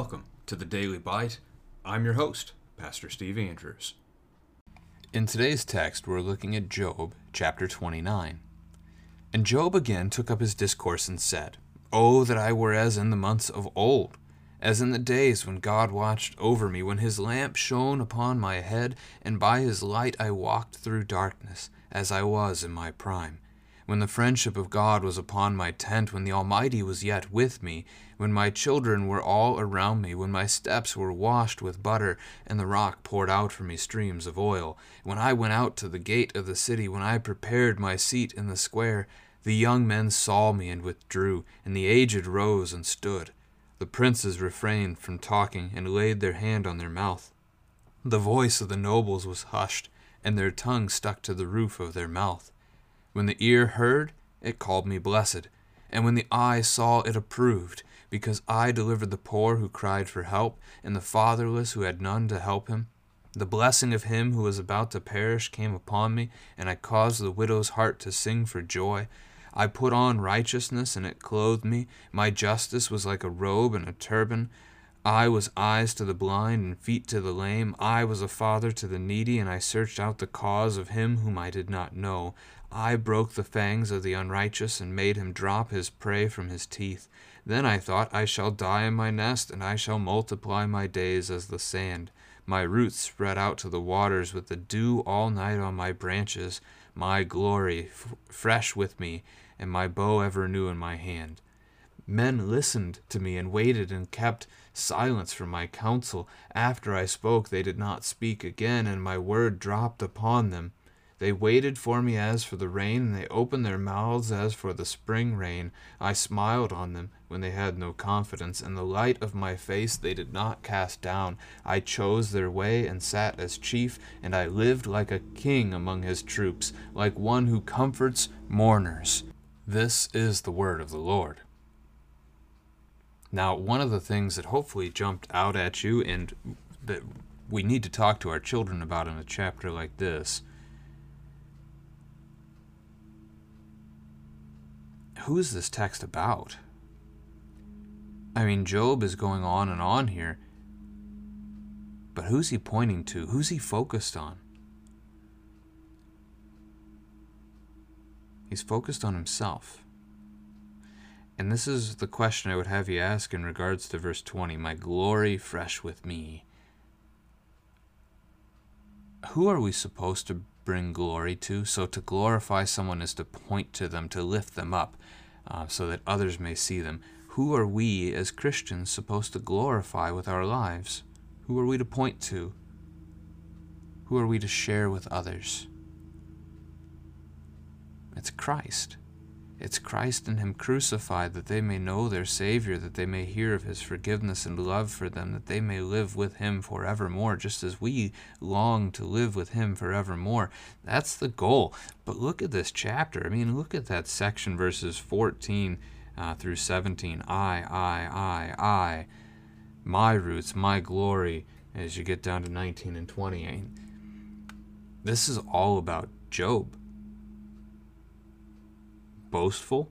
Welcome to the Daily Bite. I'm your host, Pastor Steve Andrews. In today's text, we're looking at Job chapter 29. And Job again took up his discourse and said, Oh, that I were as in the months of old, as in the days when God watched over me, when his lamp shone upon my head, and by his light I walked through darkness, as I was in my prime when the friendship of God was upon my tent, when the Almighty was yet with me, when my children were all around me, when my steps were washed with butter, and the rock poured out for me streams of oil, when I went out to the gate of the city, when I prepared my seat in the square, the young men saw me and withdrew, and the aged rose and stood. The princes refrained from talking, and laid their hand on their mouth. The voice of the nobles was hushed, and their tongue stuck to the roof of their mouth. When the ear heard, it called me blessed, and when the eye saw, it approved, because I delivered the poor who cried for help, and the fatherless who had none to help him. The blessing of him who was about to perish came upon me, and I caused the widow's heart to sing for joy. I put on righteousness, and it clothed me. My justice was like a robe and a turban. I was eyes to the blind and feet to the lame. I was a father to the needy, and I searched out the cause of him whom I did not know. I broke the fangs of the unrighteous and made him drop his prey from his teeth. Then I thought, I shall die in my nest, and I shall multiply my days as the sand. My roots spread out to the waters with the dew all night on my branches, my glory f- fresh with me, and my bow ever new in my hand. Men listened to me and waited and kept silence from my counsel. After I spoke, they did not speak again, and my word dropped upon them. They waited for me as for the rain, and they opened their mouths as for the spring rain. I smiled on them when they had no confidence, and the light of my face they did not cast down. I chose their way and sat as chief, and I lived like a king among his troops, like one who comforts mourners. This is the word of the Lord. Now, one of the things that hopefully jumped out at you and that we need to talk to our children about in a chapter like this who is this text about? I mean, Job is going on and on here, but who's he pointing to? Who's he focused on? He's focused on himself. And this is the question I would have you ask in regards to verse 20 My glory fresh with me. Who are we supposed to bring glory to. So to glorify someone is to point to them, to lift them up, uh, so that others may see them. Who are we as Christians supposed to glorify with our lives? Who are we to point to? Who are we to share with others? It's Christ. It's Christ and Him crucified, that they may know their Savior, that they may hear of His forgiveness and love for them, that they may live with Him forevermore, just as we long to live with Him forevermore. That's the goal. But look at this chapter. I mean, look at that section, verses 14 uh, through 17. I, I, I, I, my roots, my glory, as you get down to 19 and 20. This is all about Job boastful,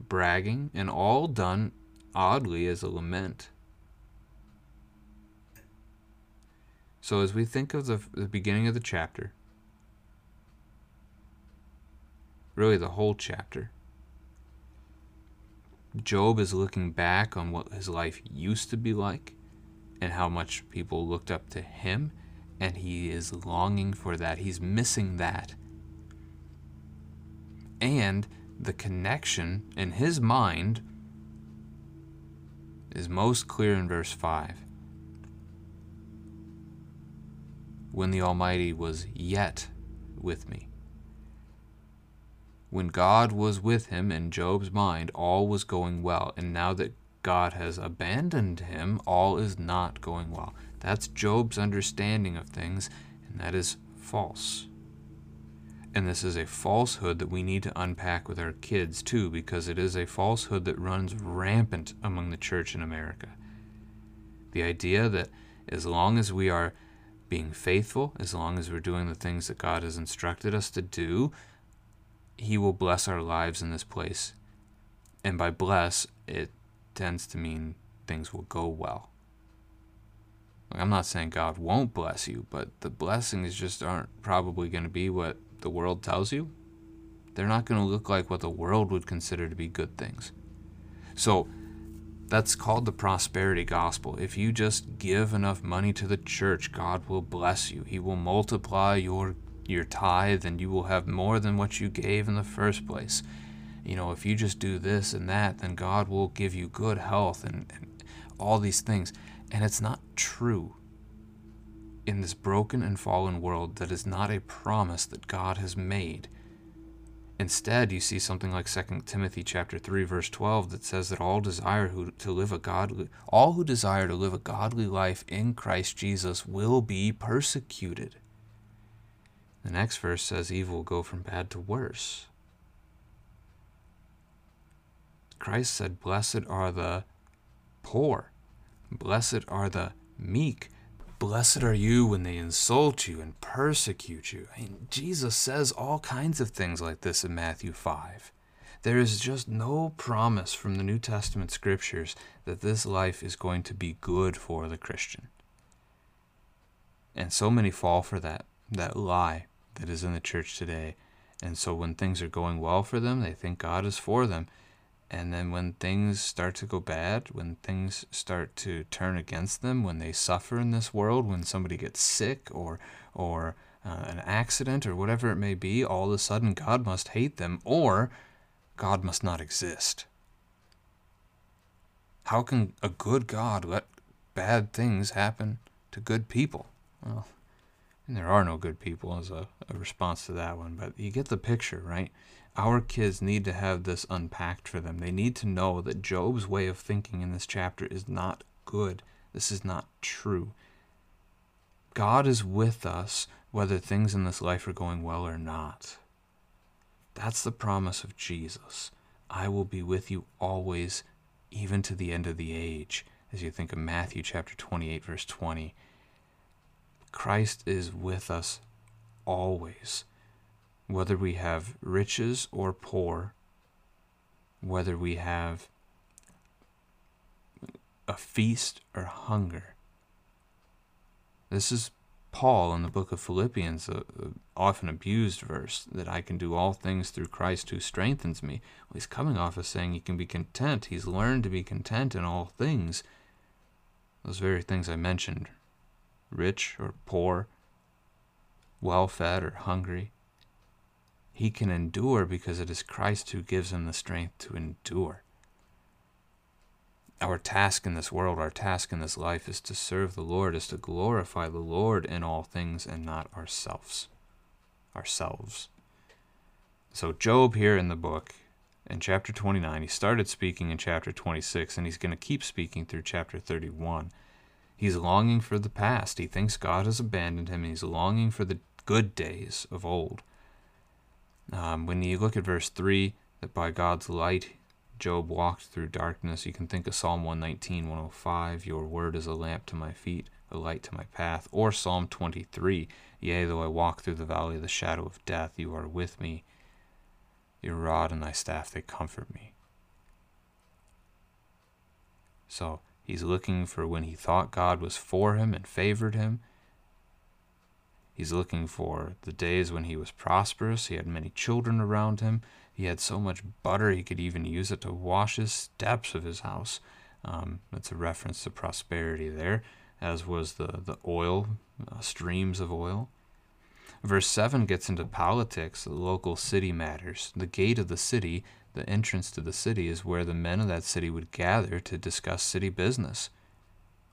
bragging, and all done oddly as a lament. So, as we think of the, the beginning of the chapter, really the whole chapter, Job is looking back on what his life used to be like and how much people looked up to him, and he is longing for that. He's missing that and the connection in his mind is most clear in verse 5. When the Almighty was yet with me. When God was with him in Job's mind, all was going well. And now that God has abandoned him, all is not going well. That's Job's understanding of things, and that is false. And this is a falsehood that we need to unpack with our kids too, because it is a falsehood that runs rampant among the church in America. The idea that as long as we are being faithful, as long as we're doing the things that God has instructed us to do, He will bless our lives in this place. And by bless, it tends to mean things will go well. I'm not saying God won't bless you, but the blessings just aren't probably going to be what the world tells you. They're not going to look like what the world would consider to be good things. So that's called the prosperity gospel. If you just give enough money to the church, God will bless you. He will multiply your your tithe and you will have more than what you gave in the first place. You know, if you just do this and that, then God will give you good health and, and all these things. And it's not true. In this broken and fallen world, that is not a promise that God has made. Instead, you see something like 2 Timothy chapter 3 verse 12 that says that all desire who, to live a godly all who desire to live a godly life in Christ Jesus will be persecuted. The next verse says evil will go from bad to worse. Christ said, Blessed are the poor Blessed are the meek. Blessed are you when they insult you and persecute you. I mean, Jesus says all kinds of things like this in Matthew 5. There is just no promise from the New Testament scriptures that this life is going to be good for the Christian. And so many fall for that, that lie that is in the church today. And so when things are going well for them, they think God is for them. And then when things start to go bad, when things start to turn against them, when they suffer in this world, when somebody gets sick or or uh, an accident or whatever it may be, all of a sudden God must hate them or God must not exist. How can a good God let bad things happen to good people? Well, and there are no good people as a, a response to that one, but you get the picture, right? Our kids need to have this unpacked for them. They need to know that Job's way of thinking in this chapter is not good. This is not true. God is with us whether things in this life are going well or not. That's the promise of Jesus. I will be with you always, even to the end of the age. As you think of Matthew chapter 28, verse 20, Christ is with us always whether we have riches or poor, whether we have a feast or hunger. This is Paul in the book of Philippians, a, often abused verse that I can do all things through Christ who strengthens me. Well, he's coming off of saying he can be content. He's learned to be content in all things. Those very things I mentioned rich or poor, well fed or hungry. He can endure because it is Christ who gives him the strength to endure. Our task in this world, our task in this life is to serve the Lord, is to glorify the Lord in all things and not ourselves. Ourselves. So, Job here in the book, in chapter 29, he started speaking in chapter 26, and he's going to keep speaking through chapter 31. He's longing for the past. He thinks God has abandoned him, he's longing for the good days of old. Um, when you look at verse 3, that by God's light Job walked through darkness, you can think of Psalm 119, 105, Your word is a lamp to my feet, a light to my path, or Psalm 23, Yea, though I walk through the valley of the shadow of death, you are with me. Your rod and thy staff, they comfort me. So he's looking for when he thought God was for him and favored him, He's looking for the days when he was prosperous. He had many children around him. He had so much butter he could even use it to wash his steps of his house. Um, that's a reference to prosperity there, as was the, the oil, uh, streams of oil. Verse 7 gets into politics, local city matters. The gate of the city, the entrance to the city, is where the men of that city would gather to discuss city business.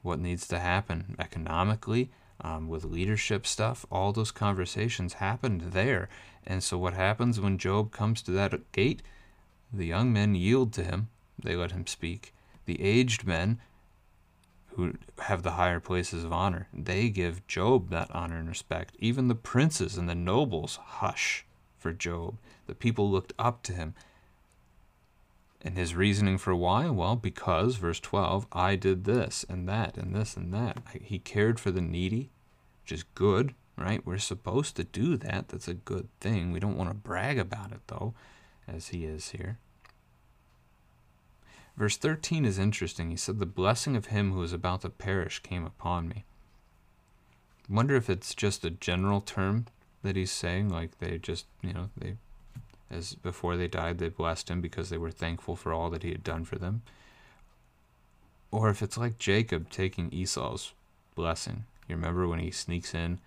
What needs to happen economically, um, with leadership stuff, all those conversations happened there. And so, what happens when Job comes to that gate? The young men yield to him, they let him speak. The aged men, who have the higher places of honor, they give Job that honor and respect. Even the princes and the nobles hush for Job. The people looked up to him. And his reasoning for why? Well, because, verse 12, I did this and that and this and that. He cared for the needy, which is good, right? We're supposed to do that. That's a good thing. We don't want to brag about it, though, as he is here. Verse 13 is interesting. He said, The blessing of him who is about to perish came upon me. Wonder if it's just a general term that he's saying, like they just, you know, they, as before they died, they blessed him because they were thankful for all that he had done for them. Or if it's like Jacob taking Esau's blessing. You remember when he sneaks in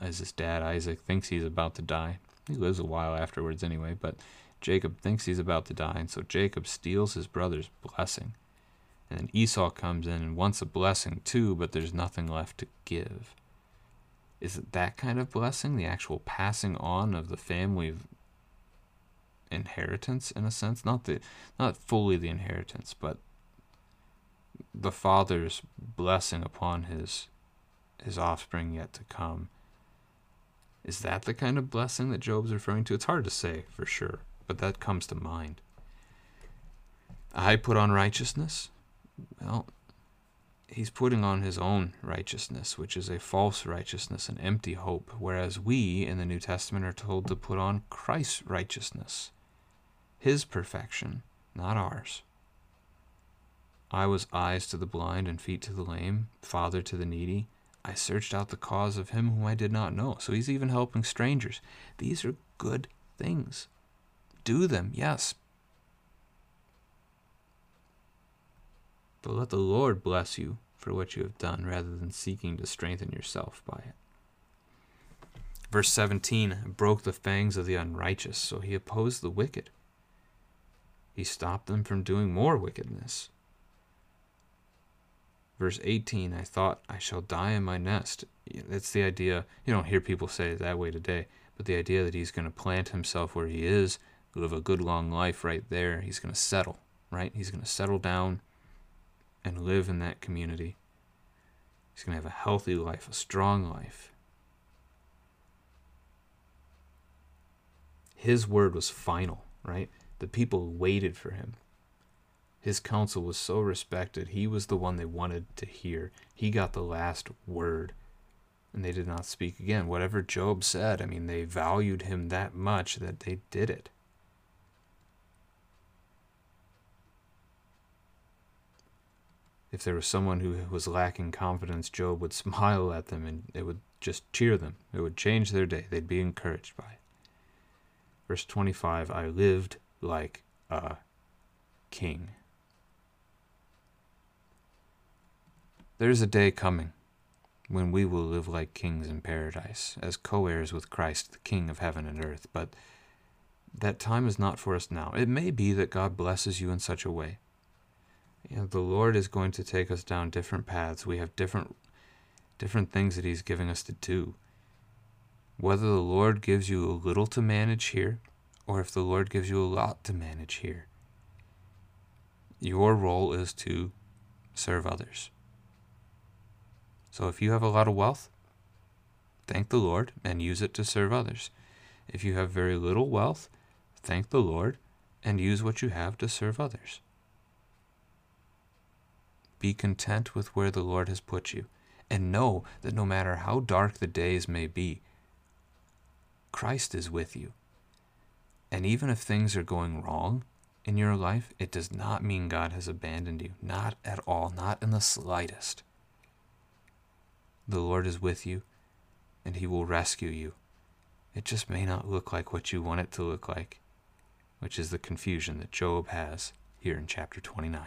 as his dad, Isaac, thinks he's about to die? He lives a while afterwards anyway, but Jacob thinks he's about to die, and so Jacob steals his brother's blessing. And then Esau comes in and wants a blessing too, but there's nothing left to give. Is it that kind of blessing, the actual passing on of the family inheritance in a sense? Not the not fully the inheritance, but the father's blessing upon his his offspring yet to come. Is that the kind of blessing that Job's referring to? It's hard to say for sure but that comes to mind. I put on righteousness. Well, he's putting on his own righteousness, which is a false righteousness, an empty hope, whereas we in the New Testament are told to put on Christ's righteousness, his perfection, not ours. I was eyes to the blind and feet to the lame, father to the needy. I searched out the cause of him whom I did not know. So he's even helping strangers. These are good things do them, yes. But let the Lord bless you for what you have done rather than seeking to strengthen yourself by it. Verse 17 broke the fangs of the unrighteous, so he opposed the wicked. He stopped them from doing more wickedness. Verse 18 I thought, I shall die in my nest. That's the idea. You don't hear people say it that way today, but the idea that he's going to plant himself where he is live a good long life right there. He's going to settle, right? He's going to settle down and live in that community. He's going to have a healthy life, a strong life. His word was final, right? The people waited for him. His counsel was so respected. He was the one they wanted to hear. He got the last word. And they did not speak again. Whatever Job said, I mean, they valued him that much that they did it. if there was someone who was lacking confidence, Job would smile at them and it would just cheer them. It would change their day. They'd be encouraged by it. Verse 25 I lived like a king. There's a day coming when we will live like kings in paradise, as co heirs with Christ, the King of heaven and earth. But that time is not for us now. It may be that God blesses you in such a way you know, the Lord is going to take us down different paths. We have different different things that he's giving us to do. Whether the Lord gives you a little to manage here or if the Lord gives you a lot to manage here. Your role is to serve others. So if you have a lot of wealth, thank the Lord and use it to serve others. If you have very little wealth, thank the Lord and use what you have to serve others. Be content with where the Lord has put you, and know that no matter how dark the days may be, Christ is with you. And even if things are going wrong in your life, it does not mean God has abandoned you. Not at all, not in the slightest. The Lord is with you, and He will rescue you. It just may not look like what you want it to look like, which is the confusion that Job has here in chapter 29.